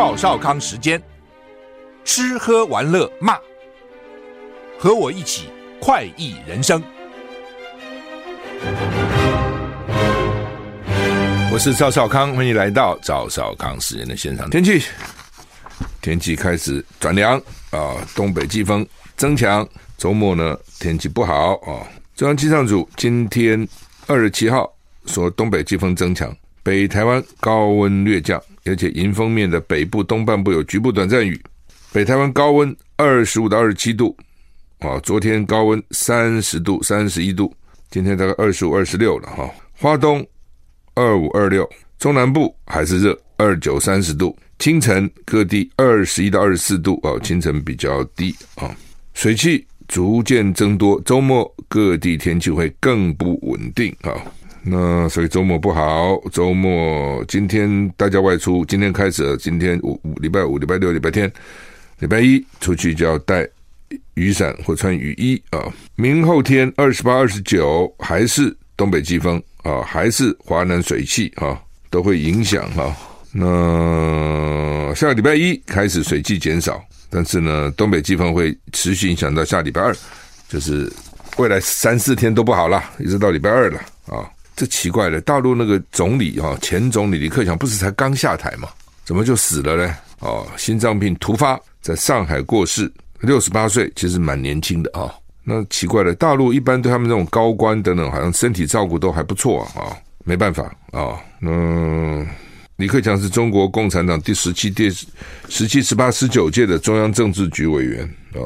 赵少康时间，吃喝玩乐骂，和我一起快意人生。我是赵少康，欢迎来到赵少康时间的现场。天气，天气开始转凉啊，东北季风增强。周末呢，天气不好啊。中央气象组今天二十七号说，东北季风增强，北台湾高温略降。而且迎风面的北部东半部有局部短暂雨，北台湾高温二十五到二十七度，啊，昨天高温三十度、三十一度，今天大概二十五、二十六了哈。花东二五、二六，中南部还是热，二九、三十度，清晨各地二十一到二十四度啊，清晨比较低啊，水汽逐渐增多，周末各地天气会更不稳定啊。那所以周末不好，周末今天大家外出，今天开始，今天五五礼拜五、礼拜六、礼拜天、礼拜一出去就要带雨伞或穿雨衣啊。明后天二十八、二十九还是东北季风啊，还是华南水汽啊，都会影响哈。那下个礼拜一开始水汽减少，但是呢，东北季风会持续影响到下礼拜二，就是未来三四天都不好了，一直到礼拜二了啊。这奇怪了，大陆那个总理哈，前总理李克强不是才刚下台吗？怎么就死了呢？哦，心脏病突发，在上海过世，六十八岁，其实蛮年轻的啊。那奇怪了，大陆一般对他们这种高官等等，好像身体照顾都还不错啊。没办法啊，嗯李克强是中国共产党第十七、第十七、十八、十九届的中央政治局委员啊。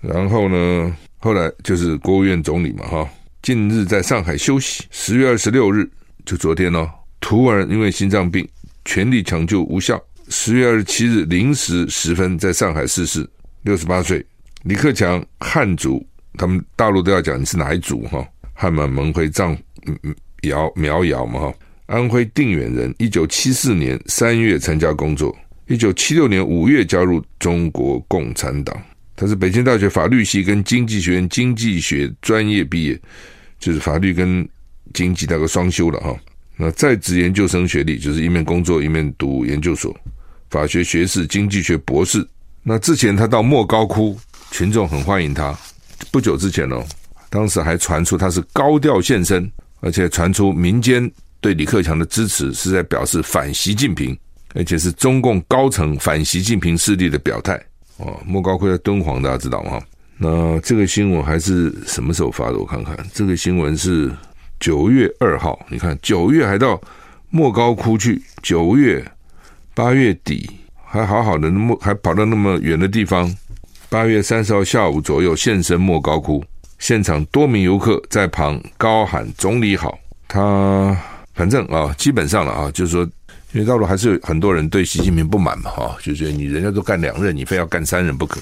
然后呢，后来就是国务院总理嘛，哈。近日在上海休息，十月二十六日就昨天哦，突然因为心脏病全力抢救无效，十月二十七日零时十分在上海逝世，六十八岁。李克强汉族，他们大陆都要讲你是哪一族哈？汉满蒙回藏瑶苗瑶嘛哈？安徽定远人，一九七四年三月参加工作，一九七六年五月加入中国共产党。他是北京大学法律系跟经济学院经济学专业毕业。就是法律跟经济大概双修了哈，那在职研究生学历，就是一面工作一面读研究所，法学学士、经济学博士。那之前他到莫高窟，群众很欢迎他。不久之前哦，当时还传出他是高调现身，而且传出民间对李克强的支持是在表示反习近平，而且是中共高层反习近平势力的表态。哦，莫高窟在敦煌，大家知道吗？那这个新闻还是什么时候发的？我看看，这个新闻是九月二号。你看，九月还到莫高窟去，九月八月底还好好的，那么还跑到那么远的地方。八月三十号下午左右现身莫高窟，现场多名游客在旁高喊“总理好”。他反正啊，基本上了啊，就是说，因为大陆还是有很多人对习近平不满嘛，哈，就觉得你人家都干两任，你非要干三任不可。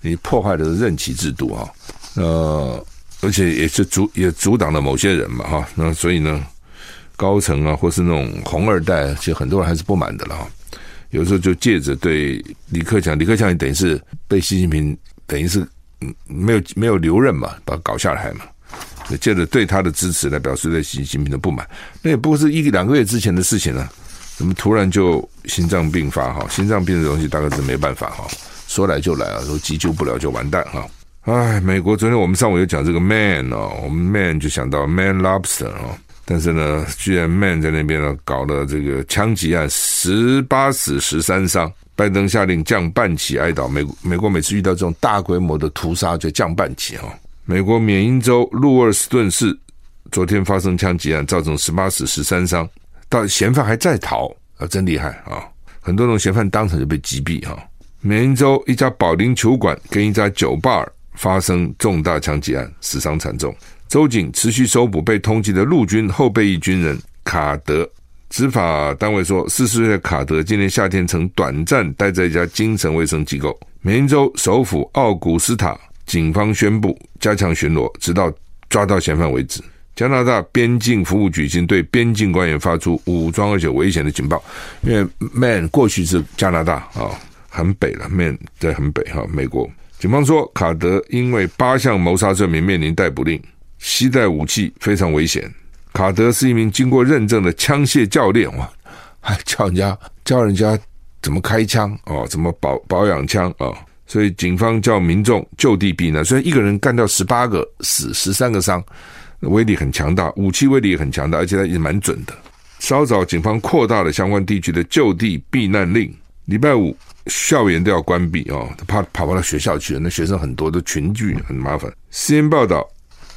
你破坏的是任期制度啊，呃，而且也是阻也阻挡了某些人嘛哈，那所以呢，高层啊或是那种红二代，其实很多人还是不满的了哈。有时候就借着对李克强，李克强也等于是被习近平等于是没有没有留任嘛，把他搞下来嘛，借着对他的支持来表示对习近平的不满。那也不过是一两个月之前的事情了，怎么突然就心脏病发哈？心脏病的东西大概是没办法哈。说来就来啊，说急救不了就完蛋哈！哎，美国昨天我们上午有讲这个 Man 哦，我们 Man 就想到 Man Lobster 哦，但是呢，居然 Man 在那边呢搞了这个枪击案，十八死十三伤。拜登下令降半旗哀悼。美美国每次遇到这种大规模的屠杀就降半旗哈。美国缅因州路尔斯顿市昨天发生枪击案，造成十八死十三伤，到嫌犯还在逃啊，真厉害啊！很多那种嫌犯当场就被击毙哈。缅因州一家保龄球馆跟一家酒吧发生重大枪击案，死伤惨重。州警持续搜捕被通缉的陆军后备役军人卡德。执法单位说，四十岁的卡德今年夏天曾短暂待在一家精神卫生机构。缅因州首府奥古斯塔警方宣布加强巡逻，直到抓到嫌犯为止。加拿大边境服务局已经对边境官员发出武装而且危险的警报，因为 Man 过去是加拿大啊，很北了面在很北哈，美国警方说卡德因为八项谋杀罪名面临逮捕令，携带武器非常危险。卡德是一名经过认证的枪械教练哇，还教人家教人家怎么开枪哦，怎么保保养枪哦，所以警方叫民众就地避难。虽然一个人干掉十八个死，十三个伤，威力很强大，武器威力也很强大，而且他也蛮准的。稍早，警方扩大了相关地区的就地避难令。礼拜五校园都要关闭哦，他怕跑不到学校去，那学生很多，都群聚很麻烦。CN 报道，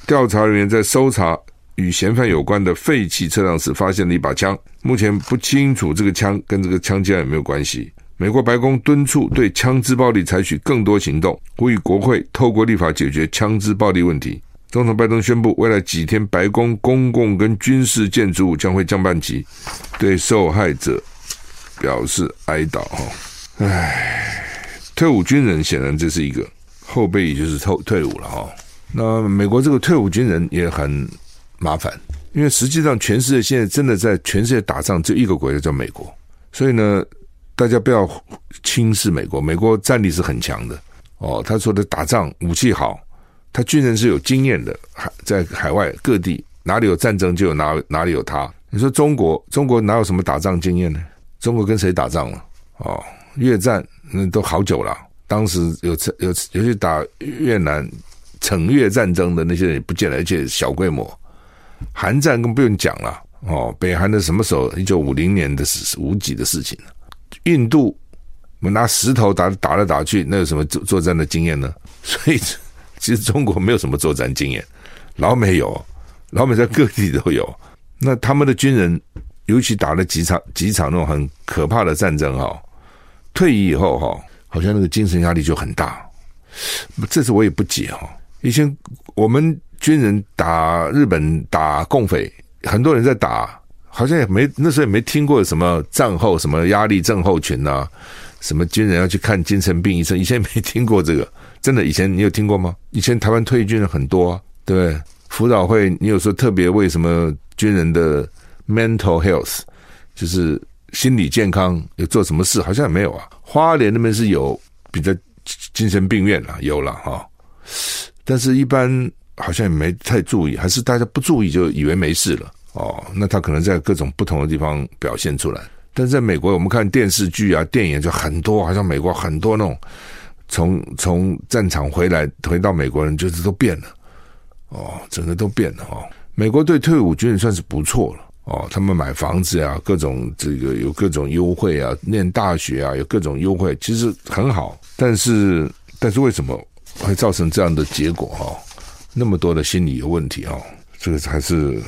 调查人员在搜查。与嫌犯有关的废弃车辆时，发现了一把枪。目前不清楚这个枪跟这个枪击案有没有关系。美国白宫敦促对枪支暴力采取更多行动，呼吁国会透过立法解决枪支暴力问题。总统拜登宣布，未来几天白宫公共跟军事建筑物将会降半旗，对受害者表示哀悼。哈，唉，退伍军人显然这是一个后备也，就是退退伍了。哈，那美国这个退伍军人也很。麻烦，因为实际上全世界现在真的在全世界打仗，只有一个国家叫美国，所以呢，大家不要轻视美国，美国战力是很强的哦。他说的打仗武器好，他军人是有经验的，海在海外各地哪里有战争就有哪哪里有他。你说中国，中国哪有什么打仗经验呢？中国跟谁打仗了？哦，越战那都好久了，当时有有有去打越南惩越战争的那些人也不见了，而且小规模。韩战更不用讲了哦，北韩的什么时候？一九五零年的事，无几的事情。印度，我们拿石头打打来打去，那有什么作作战的经验呢？所以，其实中国没有什么作战经验，老美有，老美在各地都有。那他们的军人，尤其打了几场几场那种很可怕的战争哈，退役以后哈，好像那个精神压力就很大。这次我也不解哈，以前我们。军人打日本打共匪，很多人在打，好像也没那时候也没听过什么战后什么压力症候群啊，什么军人要去看精神病医生，以前没听过这个，真的以前你有听过吗？以前台湾退役军人很多，对不对？辅导会你有时候特别为什么军人的 mental health 就是心理健康有做什么事？好像也没有啊。花莲那边是有比较精神病院了，有了哈，但是一般。好像也没太注意，还是大家不注意就以为没事了哦。那他可能在各种不同的地方表现出来。但是在美国，我们看电视剧啊、电影就很多，好像美国很多那种从从战场回来回到美国人，就是都变了哦，整个都变了哦。美国对退伍军人算是不错了哦，他们买房子啊，各种这个有各种优惠啊，念大学啊有各种优惠，其实很好。但是但是为什么会造成这样的结果哈？那么多的心理有问题哈，这个还是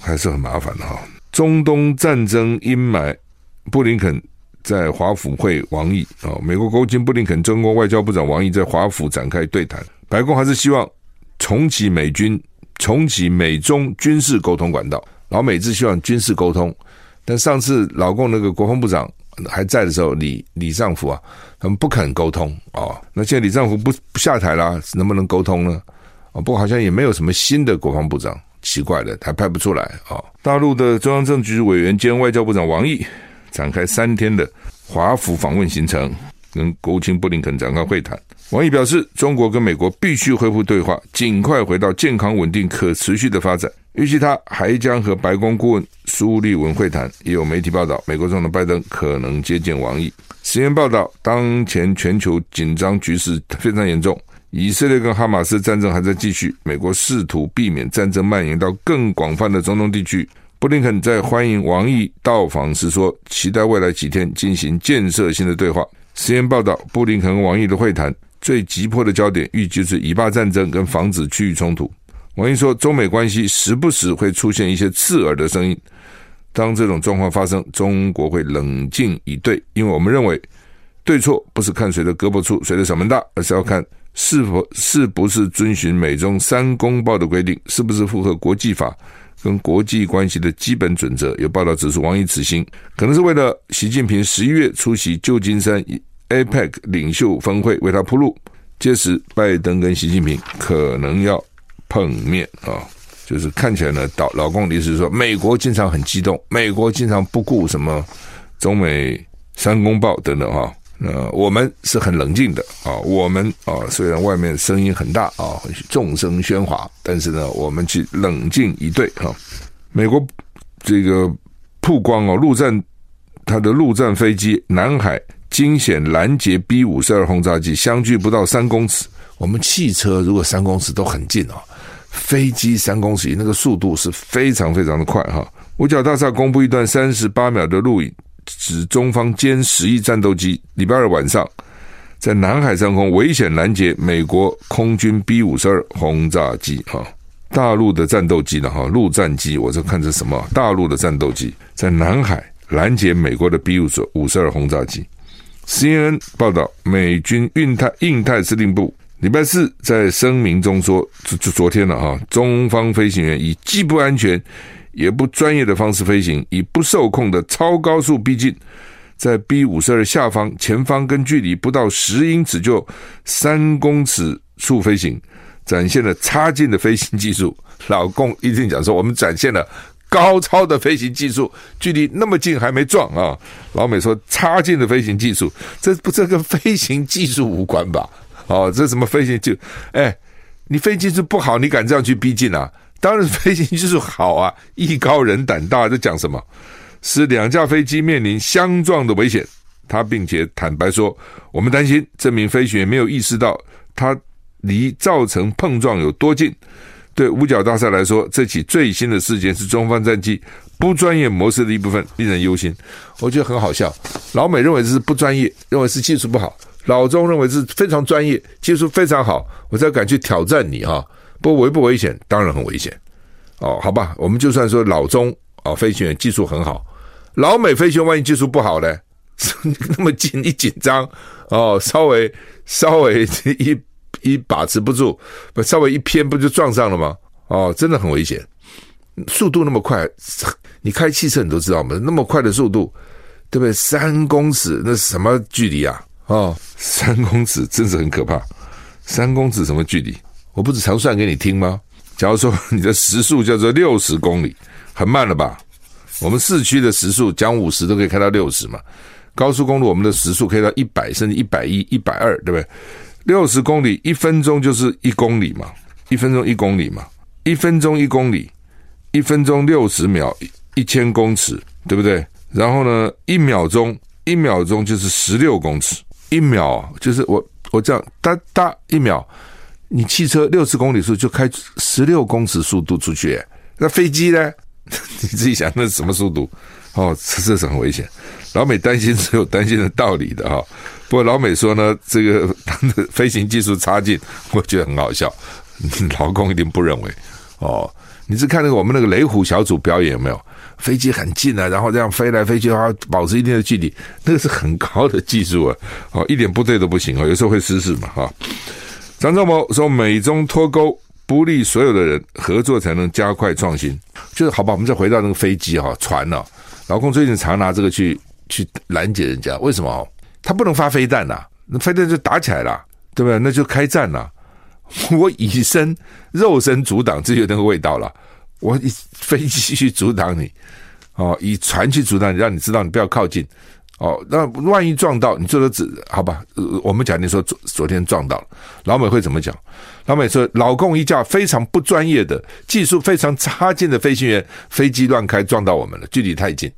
还是很麻烦的哈。中东战争阴霾，布林肯在华府会王毅啊，美国国务卿布林肯、中国外交部长王毅在华府展开对谈。白宫还是希望重启美军、重启美中军事沟通管道。老美是希望军事沟通，但上次老共那个国防部长还在的时候，李李尚福啊，他们不肯沟通啊。那现在李尚福不不下台了，能不能沟通呢？哦不过好像也没有什么新的国防部长，奇怪的，还派不出来啊。大陆的中央政治局委员兼外交部长王毅展开三天的华府访问行程，跟国务卿布林肯展开会谈。王毅表示，中国跟美国必须恢复对话，尽快回到健康、稳定、可持续的发展。预计他还将和白宫顾问苏利文会谈。也有媒体报道，美国总统拜登可能接见王毅。实验报道，当前全球紧张局势 非常严重。以色列跟哈马斯战争还在继续，美国试图避免战争蔓延到更广泛的中东地区。布林肯在欢迎王毅到访时说，期待未来几天进行建设性的对话。实验报道，布林肯和王毅的会谈最急迫的焦点，预计是以巴战争跟防止区域冲突。王毅说，中美关系时不时会出现一些刺耳的声音，当这种状况发生，中国会冷静以对，因为我们认为对错不是看谁的胳膊粗，谁的嗓门大，而是要看是否是不是遵循美中三公报的规定，是不是符合国际法跟国际关系的基本准则。有报道指出，王毅此行可能是为了习近平十一月出席旧金山 APEC 领袖峰会为他铺路，届时拜登跟习近平可能要。碰面啊，就是看起来呢，老老共的意思是说，美国经常很激动，美国经常不顾什么中美三公报等等哈，那我们是很冷静的啊，我们啊虽然外面声音很大啊，众声喧哗，但是呢，我们去冷静以对哈。美国这个曝光哦，陆战它的陆战飞机南海惊险拦截 B 五十二轰炸机，相距不到三公尺。我们汽车如果三公尺都很近哦。飞机三公尺，那个速度是非常非常的快哈。五角大厦公布一段三十八秒的录影，指中方歼十一战斗机礼拜二晚上在南海上空危险拦截美国空军 B 五十二轰炸机哈。大陆的战斗机呢哈，陆战机，我这看这什么？大陆的战斗机在南海拦截美国的 B 五十五十二轰炸机。CNN 报道，美军印太印太司令部。礼拜四在声明中说，就就昨天了哈，中方飞行员以既不安全也不专业的方式飞行，以不受控的超高速逼近，在 B 五十二下方前方跟距离不到十英尺就三公尺处飞行，展现了差劲的飞行技术。老共一定讲说，我们展现了高超的飞行技术，距离那么近还没撞啊！老美说差劲的飞行技术，这不这跟飞行技术无关吧？哦，这什么飞行就，哎，你飞机技术不好，你敢这样去逼近啊？当然飞行技术好啊，艺高人胆大。这讲什么？使两架飞机面临相撞的危险。他并且坦白说，我们担心这名飞行员没有意识到他离造成碰撞有多近。对五角大厦来说，这起最新的事件是中方战机不专业模式的一部分，令人忧心。我觉得很好笑，老美认为这是不专业，认为是技术不好。老中认为是非常专业，技术非常好，我才敢去挑战你哈。不危不危险？当然很危险。哦，好吧，我们就算说老中哦，飞行员技术很好，老美飞行员万一技术不好呢？那么近一紧张哦，稍微稍微一一把持不住，不稍微一偏不就撞上了吗？哦，真的很危险。速度那么快，你开汽车你都知道嘛，那么快的速度，对不对？三公尺那什么距离啊？哦，三公尺真是很可怕。三公尺什么距离？我不是常算给你听吗？假如说 你的时速叫做六十公里，很慢了吧？我们市区的时速讲五十都可以开到六十嘛。高速公路我们的时速可以到一百甚至一百一、一百二，对不对？六十公里一分钟就是一公里嘛，一分钟一公里嘛，一分钟一公里，一分钟六十秒一千公尺，对不对？然后呢，一秒钟一秒钟就是十六公尺。一秒就是我我这样哒哒一秒，你汽车六十公里速就开十六公尺速度出去，那飞机呢？你自己想那是什么速度？哦，这是很危险。老美担心是有担心的道理的哈。不过老美说呢，这个他的飞行技术差劲，我觉得很好笑。老共一定不认为哦。你是看那个我们那个雷虎小组表演有没有？飞机很近啊，然后这样飞来飞去，啊，保持一定的距离，那个是很高的技术啊，哦，一点不对都不行啊，有时候会失事嘛，哈。张忠谋说，美中脱钩不利所有的人，合作才能加快创新。就是好吧，我们再回到那个飞机哈，船呢，老共最近常拿这个去去拦截人家，为什么？他不能发飞弹呐，那飞弹就打起来了，对不对？那就开战了。我以身肉身阻挡，这就那个味道了。我以飞机去阻挡你，哦，以船去阻挡你，让你知道你不要靠近，哦，那万一撞到，你最多只好吧？我们讲，你说昨昨天撞到了，老美会怎么讲？老美说，老共一架非常不专业的、技术非常差劲的飞行员，飞机乱开撞到我们了，距离太近，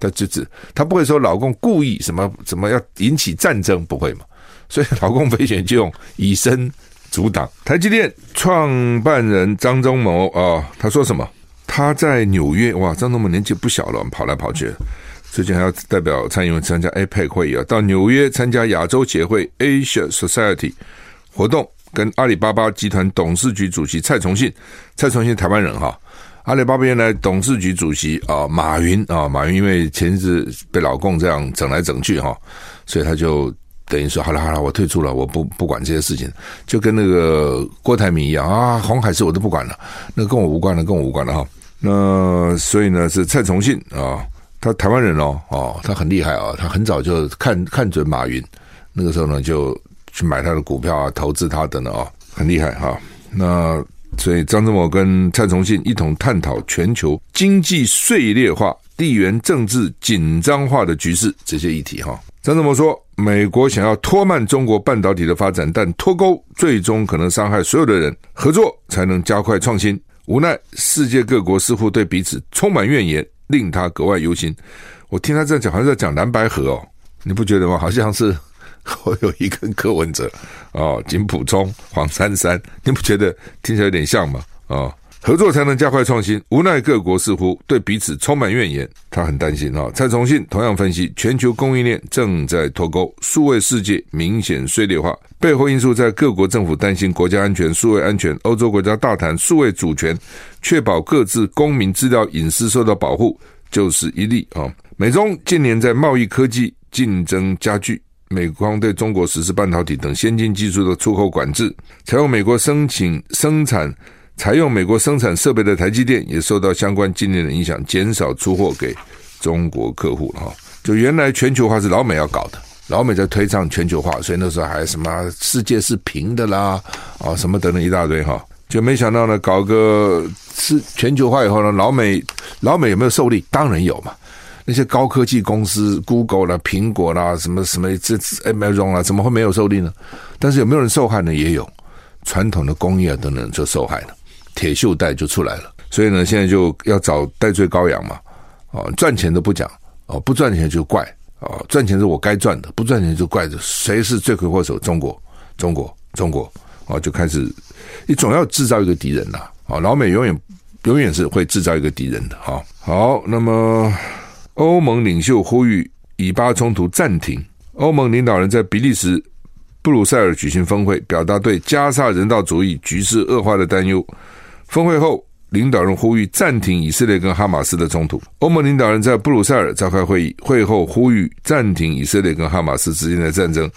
他就只他不会说老共故意什么什么要引起战争，不会嘛？所以老共飞行员就用以身。阻挡台积电创办人张忠谋啊，他说什么？他在纽约哇，张忠谋年纪不小了，跑来跑去，最近还要代表蔡英文参加 APEC 会议啊，到纽约参加亚洲协会 Asia Society 活动，跟阿里巴巴集团董事局主席蔡崇信，蔡崇信台湾人哈，阿里巴巴原来董事局主席啊马云啊马云因为前一阵被老共这样整来整去哈，所以他就等于说好了好了，我退出了，我不不管这些事情，就跟那个郭台铭一样啊，红海事我都不管了，那跟我无关了，跟我无关了哈。那所以呢是蔡崇信啊，他台湾人哦哦，他很厉害啊，他很早就看看准马云。那个时候呢，就去买他的股票啊，投资他等等啊，很厉害哈。那所以张忠谋跟蔡崇信一同探讨全球经济碎裂化、地缘政治紧张化的局势这些议题哈。张忠谋说，美国想要拖慢中国半导体的发展，但脱钩最终可能伤害所有的人，合作才能加快创新。无奈世界各国似乎对彼此充满怨言，令他格外忧心。我听他这样讲，好像在讲蓝白河哦，你不觉得吗？好像是。我有一根柯文哲哦，金普聪、黄珊珊，你不觉得听起来有点像吗？哦，合作才能加快创新。无奈各国似乎对彼此充满怨言，他很担心啊、蔡崇信同样分析，全球供应链正在脱钩，数位世界明显碎裂化，背后因素在各国政府担心国家安全、数位安全。欧洲国家大谈数位主权，确保各自公民资料隐私受到保护，就是一例啊、美中近年在贸易科技竞争加剧。美方对中国实施半导体等先进技术的出口管制，采用美国申请生产、采用美国生产设备的台积电也受到相关禁令的影响，减少出货给中国客户了哈。就原来全球化是老美要搞的，老美在推倡全球化，所以那时候还什么世界是平的啦，啊什么等等一大堆哈，就没想到呢，搞个是全球化以后呢，老美老美有没有受力？当然有嘛。那些高科技公司，Google 啦、苹果啦，什么什么这 Amazon 啦，怎么会没有受力呢？但是有没有人受害呢？也有，传统的工业等等就受害了，铁锈带就出来了。所以呢，现在就要找代罪羔羊嘛，哦，赚钱都不讲，哦，不赚钱就怪，啊，赚钱是我该赚的，不赚钱就怪着谁是罪魁祸首？中国，中国，中国，啊，就开始，你总要制造一个敌人呐，啊，老美永远永远是会制造一个敌人的，哈，好，那么。欧盟领袖呼吁以巴冲突暂停。欧盟领导人在比利时布鲁塞尔举行峰会，表达对加沙人道主义局势恶化的担忧。峰会后，领导人呼吁暂停以色列跟哈马斯的冲突。欧盟领导人在布鲁塞尔召开会议，会后呼吁暂停以色列跟哈马斯之间的战争，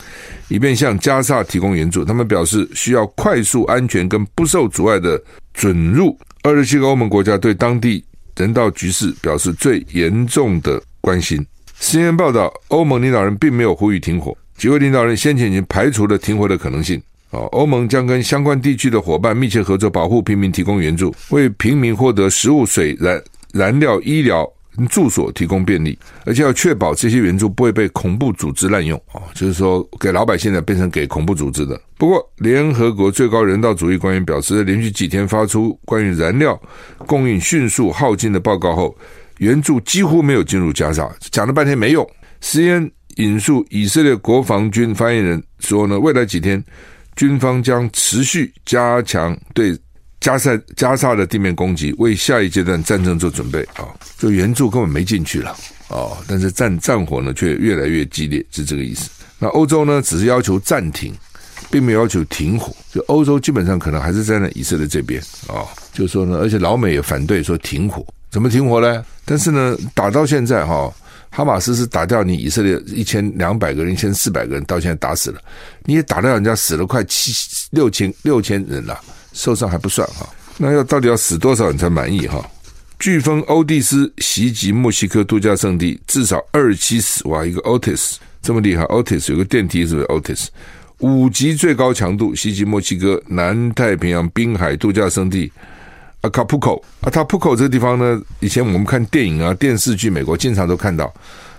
以便向加沙提供援助。他们表示需要快速、安全跟不受阻碍的准入。二十七个欧盟国家对当地。人道局势表示最严重的关心。新闻报道，欧盟领导人并没有呼吁停火，几位领导人先前已经排除了停火的可能性。哦，欧盟将跟相关地区的伙伴密切合作，保护平民，提供援助，为平民获得食物、水、燃燃料、医疗。住所提供便利，而且要确保这些援助不会被恐怖组织滥用啊，就是说给老百姓的变成给恐怖组织的。不过，联合国最高人道主义官员表示，连续几天发出关于燃料供应迅速耗尽的报告后，援助几乎没有进入加沙，讲了半天没用。CNN 引述以色列国防军发言人说呢，未来几天军方将持续加强对。加塞加沙的地面攻击，为下一阶段战争做准备啊！就援助根本没进去了啊！但是战战火呢，却越来越激烈，是这个意思。那欧洲呢，只是要求暂停，并没有要求停火。就欧洲基本上可能还是站在以色列这边啊，就是说呢，而且老美也反对说停火，怎么停火呢？但是呢，打到现在哈，哈马斯是打掉你以色列一千两百个人、一千四百个人，到现在打死了，你也打掉人家死了快七六千六千人了。受伤还不算哈，那要到底要死多少人才满意哈？飓风欧蒂斯袭击墨西哥度假胜地，至少二十七死，哇，一个 Otis 这么厉害，Otis 有个电梯是不是 Otis？五级最高强度袭击墨西哥南太平洋滨海度假胜地卡普口啊卡普口这个地方呢，以前我们看电影啊、电视剧，美国经常都看到，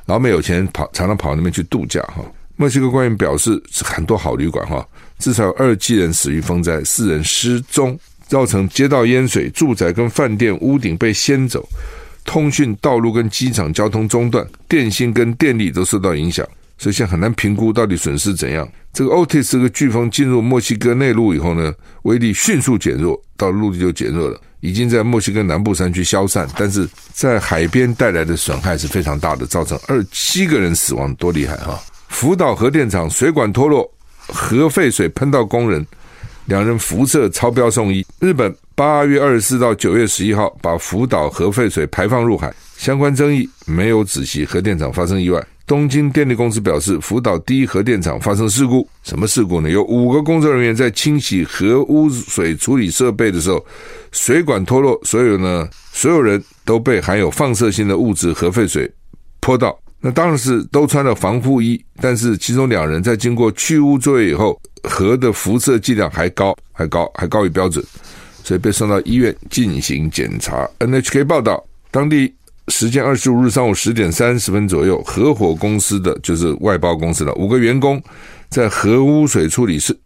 老美有钱跑，常常跑那边去度假哈。墨西哥官员表示，很多好旅馆哈。至少有二十七人死于风灾，四人失踪，造成街道淹水，住宅跟饭店屋顶被掀走，通讯道路跟机场交通中断，电信跟电力都受到影响，所以现在很难评估到底损失怎样。这个 Otis 这个飓风进入墨西哥内陆以后呢，威力迅速减弱，到陆地就减弱了，已经在墨西哥南部山区消散，但是在海边带来的损害是非常大的，造成二七个人死亡，多厉害哈！福岛核电厂水管脱落。核废水喷到工人，两人辐射超标送医。日本八月二十四到九月十一号把福岛核废水排放入海，相关争议没有止息，核电厂发生意外。东京电力公司表示，福岛第一核电厂发生事故，什么事故呢？有五个工作人员在清洗核污水处理设备的时候，水管脱落，所有呢，所有人都被含有放射性的物质核废水泼到。那当然是都穿了防护衣，但是其中两人在经过去污作业以后，核的辐射剂量还高，还高，还高于标准，所以被送到医院进行检查。NHK 报道，当地。时间二十五日上午十点三十分左右，合伙公司的就是外包公司的五个员工，在核污水处理设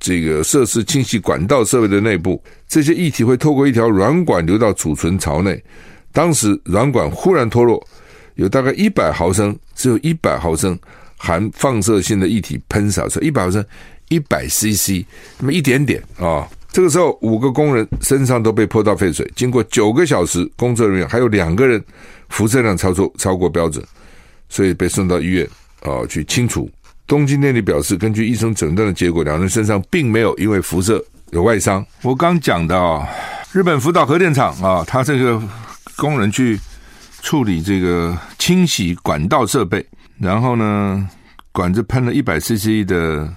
这个设施清洗管道设备的内部，这些液体会透过一条软管流到储存槽内。当时软管忽然脱落，有大概一百毫升，只有一百毫升含放射性的液体喷洒出来，一百毫升，一百 CC，那么一点点啊。这个时候，五个工人身上都被泼到废水。经过九个小时，工作人员还有两个人辐射量超出超过标准，所以被送到医院啊去清除。东京电力表示，根据医生诊断的结果，两人身上并没有因为辐射有外伤。我刚讲的啊，日本福岛核电厂啊，他这个工人去处理这个清洗管道设备，然后呢，管子喷了一百 CC 的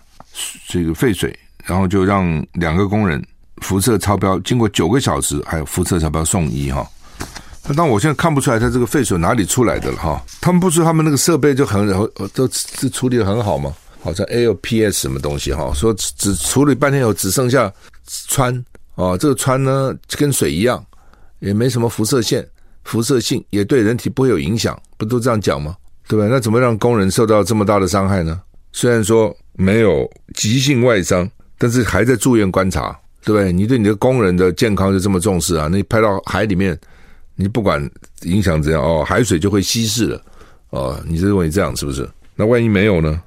这个废水。然后就让两个工人辐射超标，经过九个小时，还有辐射超标送医哈。那当我现在看不出来他这个废水哪里出来的了哈。他们不是他们那个设备就很都是处理的很好吗？好像 ALPS 什么东西哈，说只处理半天以后只剩下氚哦，这个氚呢跟水一样，也没什么辐射线、辐射性，也对人体不会有影响，不都这样讲吗？对吧？那怎么让工人受到这么大的伤害呢？虽然说没有急性外伤。但是还在住院观察，对不对？你对你的工人的健康就这么重视啊？那你拍到海里面，你不管影响怎样哦，海水就会稀释了哦。你认为这样是不是？那万一没有呢？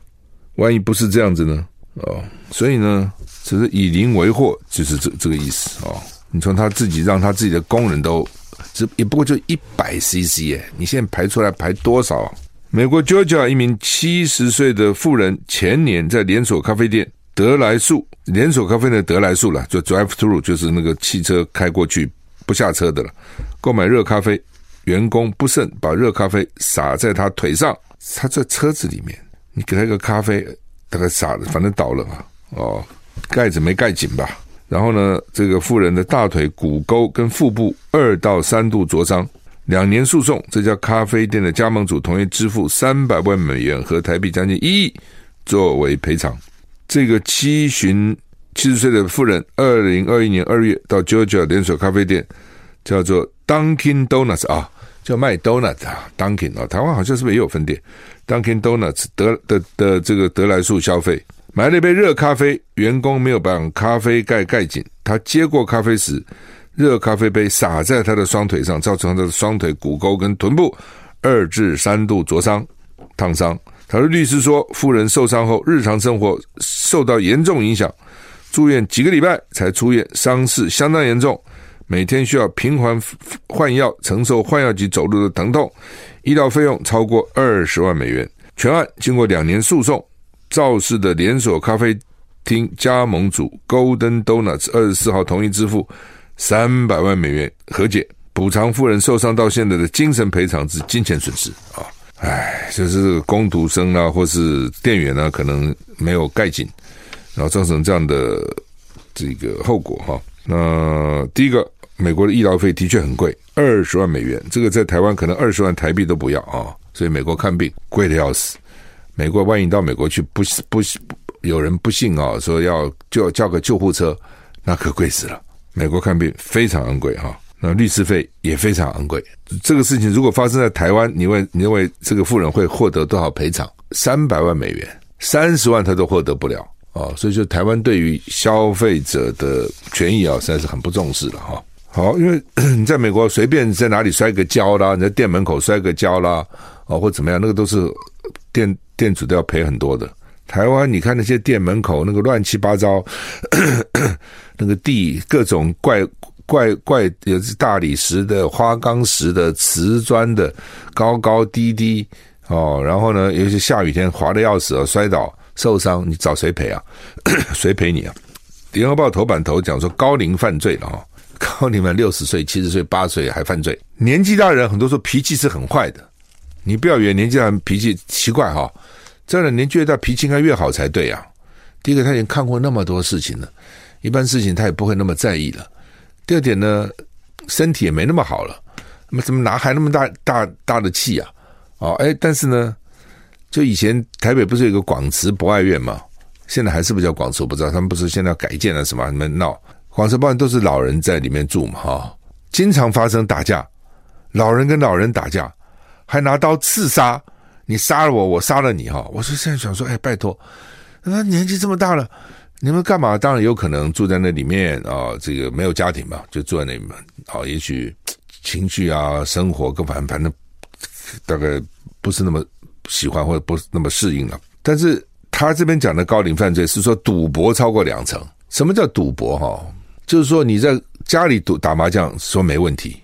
万一不是这样子呢？哦，所以呢，只是以邻为祸，就是这这个意思哦。你从他自己让他自己的工人都，这也不过就一百 CC 耶，你现在排出来排多少？美国 Georgia 一名七十岁的妇人前年在连锁咖啡店。得来速连锁咖啡的得来速了，就 drive through 就是那个汽车开过去不下车的了。购买热咖啡，员工不慎把热咖啡洒在他腿上，他在车子里面，你给他一个咖啡，大概洒了，反正倒了嘛。哦，盖子没盖紧吧？然后呢，这个妇人的大腿骨沟跟腹部二到三度灼伤，两年诉讼，这家咖啡店的加盟主同意支付三百万美元和台币将近一亿作为赔偿。这个七旬七十岁的妇人，二零二一年二月到 JoJo 连锁咖啡店，叫做 Dunkin Donuts 啊，叫卖 Donut 啊，Dunkin 啊，台湾好像是不是也有分店？Dunkin Donuts 得的的，这个得来速消费，买了一杯热咖啡，员工没有把咖啡盖盖紧，他接过咖啡时，热咖啡杯洒在他的双腿上，造成他的双腿骨沟跟臀部二至三度灼伤、烫伤。他的律师说，妇人受伤后日常生活受到严重影响，住院几个礼拜才出院，伤势相当严重，每天需要频繁换药，承受换药及走路的疼痛，医疗费用超过二十万美元。全案经过两年诉讼，肇事的连锁咖啡厅加盟主 Golden Donuts 二十四号同意支付三百万美元和解，补偿妇人受伤到现在的精神赔偿之金钱损失啊。唉，就是工读生啊，或是店员啊，可能没有盖紧，然后造成这样的这个后果哈。那第一个，美国的医疗费的确很贵，二十万美元，这个在台湾可能二十万台币都不要啊。所以美国看病贵的要死。美国万一到美国去，不不有人不幸啊，说要就要叫个救护车，那可贵死了。美国看病非常昂贵哈。那律师费也非常昂贵。这个事情如果发生在台湾，你问你认为这个富人会获得多少赔偿？三百万美元，三十万他都获得不了哦！所以说，台湾对于消费者的权益啊，实在是很不重视了哈。好，因为你在美国随便在哪里摔个跤啦，你在店门口摔个跤啦，哦，或怎么样，那个都是店店主都要赔很多的。台湾，你看那些店门口那个乱七八糟，那个地各种怪。怪怪，也是大理石的、花岗石的、瓷砖的，高高低低哦。然后呢，尤其下雨天滑的要死，摔倒受伤，你找谁赔啊？谁赔你啊？联合报头版头讲说高龄犯罪了哈，高龄犯六十岁、七十岁、八十岁还犯罪，年纪大人很多时候脾气是很坏的，你不要以为年纪大人脾气奇怪哈，这样的年纪越大脾气应该越好才对啊。第一个他已经看过那么多事情了，一般事情他也不会那么在意了。第二点呢，身体也没那么好了，那么怎么哪还那么大大大的气啊？哦，哎，但是呢，就以前台北不是有个广慈博爱院吗？现在还是不叫广慈，我不知道他们不是现在要改建了什么？你们闹广慈博爱院都是老人在里面住嘛？哈、哦，经常发生打架，老人跟老人打架，还拿刀刺杀，你杀了我，我杀了你哈、哦！我说现在想说，哎，拜托，那年纪这么大了。你们干嘛？当然有可能住在那里面啊、哦，这个没有家庭嘛，就住在那里面啊、哦。也许情绪啊、生活各反反正大概不是那么喜欢或者不那么适应了。但是他这边讲的高龄犯罪是说赌博超过两成。什么叫赌博？哈，就是说你在家里赌打麻将说没问题，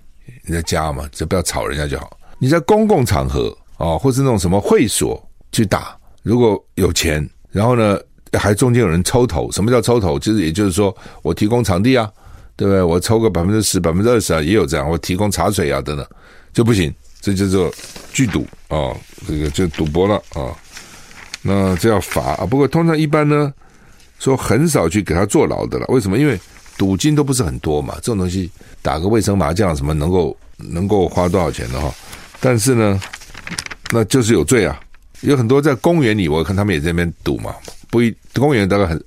你在家嘛，就不要吵人家就好。你在公共场合啊、或是那种什么会所去打，如果有钱，然后呢？还中间有人抽头，什么叫抽头？就是也就是说，我提供场地啊，对不对？我抽个百分之十、百分之二十啊，也有这样。我提供茶水啊等等，就不行，这叫做聚赌啊，这个就赌博了啊。那这要罚啊。不过通常一般呢，说很少去给他坐牢的了。为什么？因为赌金都不是很多嘛，这种东西打个卫生麻将什么能够能够花多少钱的哈？但是呢，那就是有罪啊。有很多在公园里，我看他们也在那边赌嘛。不一公园大概很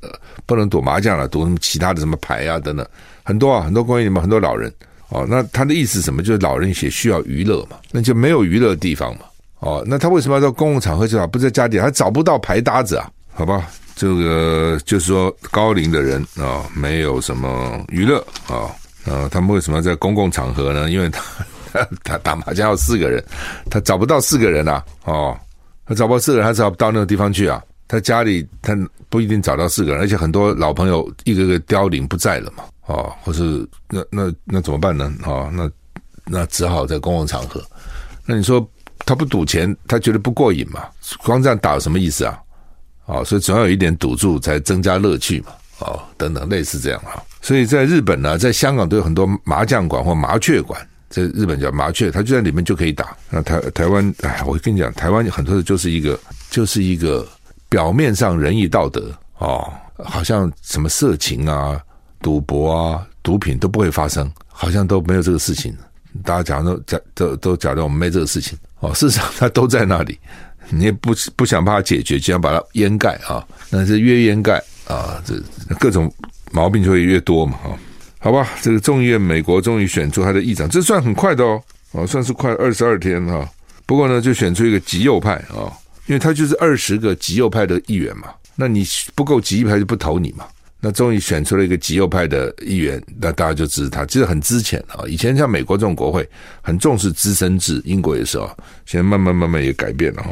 不能赌麻将了，赌什么其他的什么牌啊等等，很多啊，很多公园里面很多老人哦。那他的意思什么？就是老人也需要娱乐嘛，那就没有娱乐的地方嘛。哦，那他为什么要到公共场合去啊？不在家里，他找不到牌搭子啊？好吧，这个就是说高龄的人啊、没有什么娱乐啊呃，他们为什么要在公共场合呢？因为他 他，他打麻将要四个人，他找不到四个人啊。哦，他找不到四个人，他找不到那个地方去啊。他家里他不一定找到四个人，而且很多老朋友一个个凋零不在了嘛，哦，或是那那那怎么办呢？哦，那那只好在公共场合。那你说他不赌钱，他觉得不过瘾嘛？光这样打有什么意思啊？哦，所以总要有一点赌注才增加乐趣嘛，哦，等等类似这样啊。所以在日本呢，在香港都有很多麻将馆或麻雀馆，在日本叫麻雀，他就在里面就可以打。那台台湾，哎，我跟你讲，台湾很多的就是一个就是一个。表面上仁义道德哦，好像什么色情啊、赌博啊、毒品都不会发生，好像都没有这个事情。大家讲说假都都假装我们没这个事情哦，事实上它都在那里，你也不不想把它解决，就想把它掩盖啊。但是越掩盖啊，这各种毛病就会越多嘛啊。好吧，这个众议院美国终于选出他的议长，这算很快的哦，哦，算是快二十二天哈。不过呢，就选出一个极右派啊。因为他就是二十个极右派的议员嘛，那你不够极右派就不投你嘛。那终于选出了一个极右派的议员，那大家就支持他。其实很资浅啊，以前像美国这种国会很重视资深制，英国也是啊，现在慢慢慢慢也改变了哈。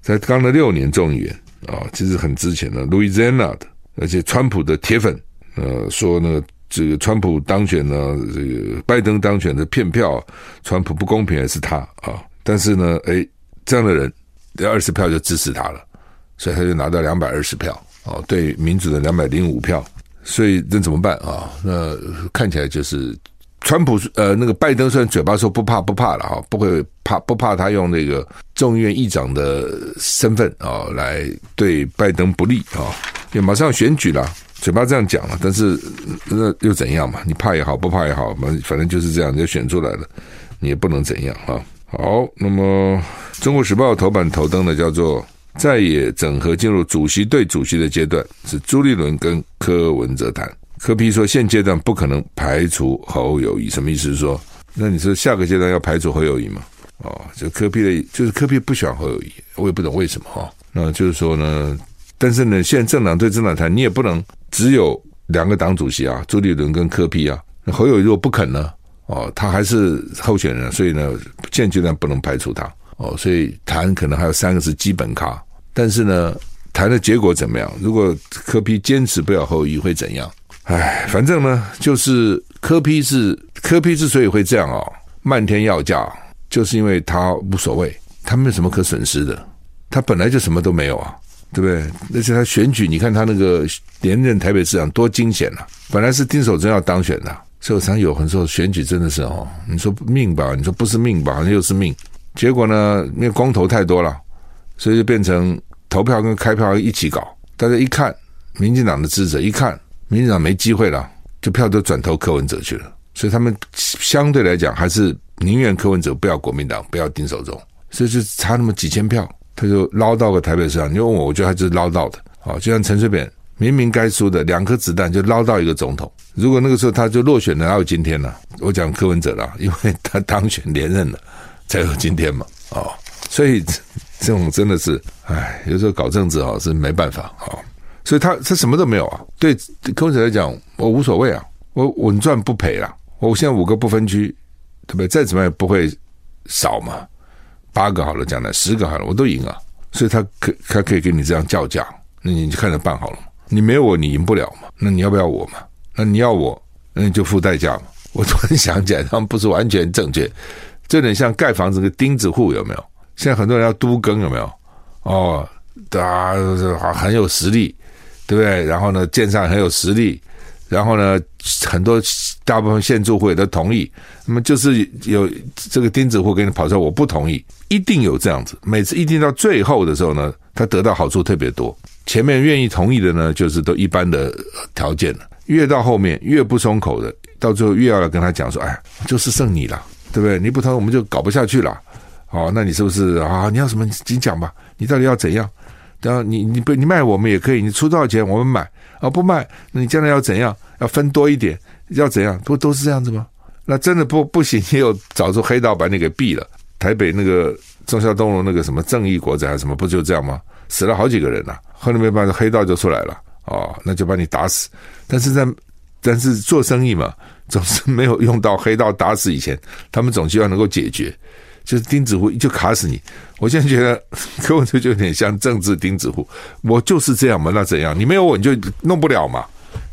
在刚了六年众议员啊，其实很资浅的，Louisiana 的，而且川普的铁粉，呃，说呢，这个川普当选呢，这个拜登当选的骗票，川普不公平还是他啊？但是呢，诶，这样的人。这二十票就支持他了，所以他就拿到两百二十票哦，对民主的两百零五票，所以那怎么办啊？那看起来就是川普呃，那个拜登虽然嘴巴说不怕不怕了哈，不会怕不怕他用那个众议院议长的身份啊来对拜登不利啊，也马上选举了，嘴巴这样讲了，但是那又怎样嘛？你怕也好，不怕也好嘛，反正就是这样，就选出来了，你也不能怎样啊。好，那么《中国时报》头版头登的叫做“再也整合进入主席对主席的阶段”，是朱立伦跟柯文哲谈。柯 P 说现阶段不可能排除侯友谊，什么意思？是说，那你说下个阶段要排除侯友谊吗？哦，就柯 P 的，就是柯 P 不喜欢侯友谊，我也不懂为什么哈。那就是说呢，但是呢，现在政党对政党谈，你也不能只有两个党主席啊，朱立伦跟柯 P 啊，那侯友谊如果不肯呢？哦，他还是候选人，所以呢，现阶段不能排除他。哦，所以谈可能还有三个是基本咖，但是呢，谈的结果怎么样？如果柯 P 坚持不要侯友宜会怎样？哎，反正呢，就是柯 P 是柯 P 之所以会这样哦，漫天要价，就是因为他无所谓，他没有什么可损失的，他本来就什么都没有啊，对不对？而且他选举，你看他那个连任台北市长多惊险啊！本来是丁守中要当选的，所以我常有很多选举真的是哦，你说命吧，你说不是命吧，好像又是命。结果呢，因为光头太多了，所以就变成投票跟开票一起搞。大家一看，民进党的支持者一看，民进党没机会了，就票都转投柯文哲去了。所以他们相对来讲，还是宁愿柯文哲不要国民党，不要丁守中，所以就差那么几千票。他就捞到个台北市长，你问我，我觉得他就是捞到的。好，就像陈水扁，明明该输的两颗子弹就捞到一个总统。如果那个时候他就落选了，哪有今天呢？我讲柯文哲了，因为 他当选连任了，才有今天嘛。哦，所以这种真的是，哎，有时候搞政治啊是没办法啊。所以他他什么都没有啊。对柯文哲来讲，我无所谓啊，我稳赚不赔啊。我现在五个不分区，对不对？再怎么样也不会少嘛。八个好了，将来十个好了，我都赢啊！所以他可他可以跟你这样叫价，那你就看着办好了嘛。你没有我，你赢不了嘛？那你要不要我嘛？那你要我，那你就付代价嘛。我突然想起来，他们不是完全正确，这有点像盖房子个钉子户，有没有？现在很多人要都更，有没有？哦，啊，很有实力，对不对？然后呢，建商很有实力。然后呢，很多大部分县住户也都同意，那么就是有这个钉子户给你跑出来，我不同意，一定有这样子。每次一定到最后的时候呢，他得到好处特别多。前面愿意同意的呢，就是都一般的条件了。越到后面越不松口的，到最后越要跟他讲说，哎，就是剩你了，对不对？你不同意我们就搞不下去了。哦，那你是不是啊？你要什么？你讲吧，你到底要怎样？然后你你不你卖我们也可以，你出多少钱我们买。啊，不卖，那你将来要怎样？要分多一点，要怎样？不都是这样子吗？那真的不不行，又找出黑道把你给毙了。台北那个忠孝东路那个什么正义国宅什么，不就这样吗？死了好几个人呐。后来没办法，黑道就出来了。哦，那就把你打死。但是在但是做生意嘛，总是没有用到黑道打死以前，他们总希望能够解决。就是钉子户就卡死你，我现在觉得柯文哲就有点像政治钉子户，我就是这样嘛，那怎样？你没有我你就弄不了嘛，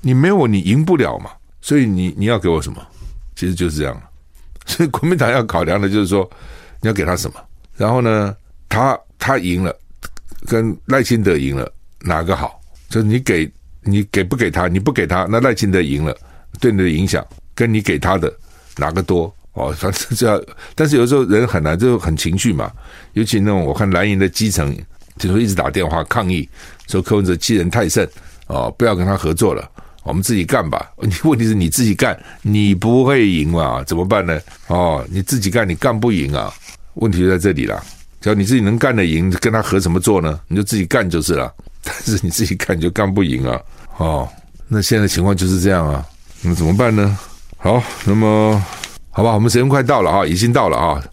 你没有我你赢不了嘛，所以你你要给我什么？其实就是这样，所 以国民党要考量的就是说你要给他什么，然后呢，他他赢了，跟赖清德赢了哪个好？就是你给你给不给他？你不给他，那赖清德赢了，对你的影响跟你给他的哪个多？哦，反正这样，但是有时候人很难，就很情绪嘛。尤其那种我看蓝营的基层，就说一直打电话抗议，说柯文哲欺人太甚，哦，不要跟他合作了，我们自己干吧。你 问题是你自己干，你不会赢嘛？怎么办呢？哦，你自己干，你干不赢啊？问题就在这里了。只要你自己能干得赢，跟他合什么作呢？你就自己干就是了。但是你自己干你就干不赢啊。哦，那现在情况就是这样啊。那怎么办呢？好，那么。好吧，我们时间快到了啊，已经到了啊。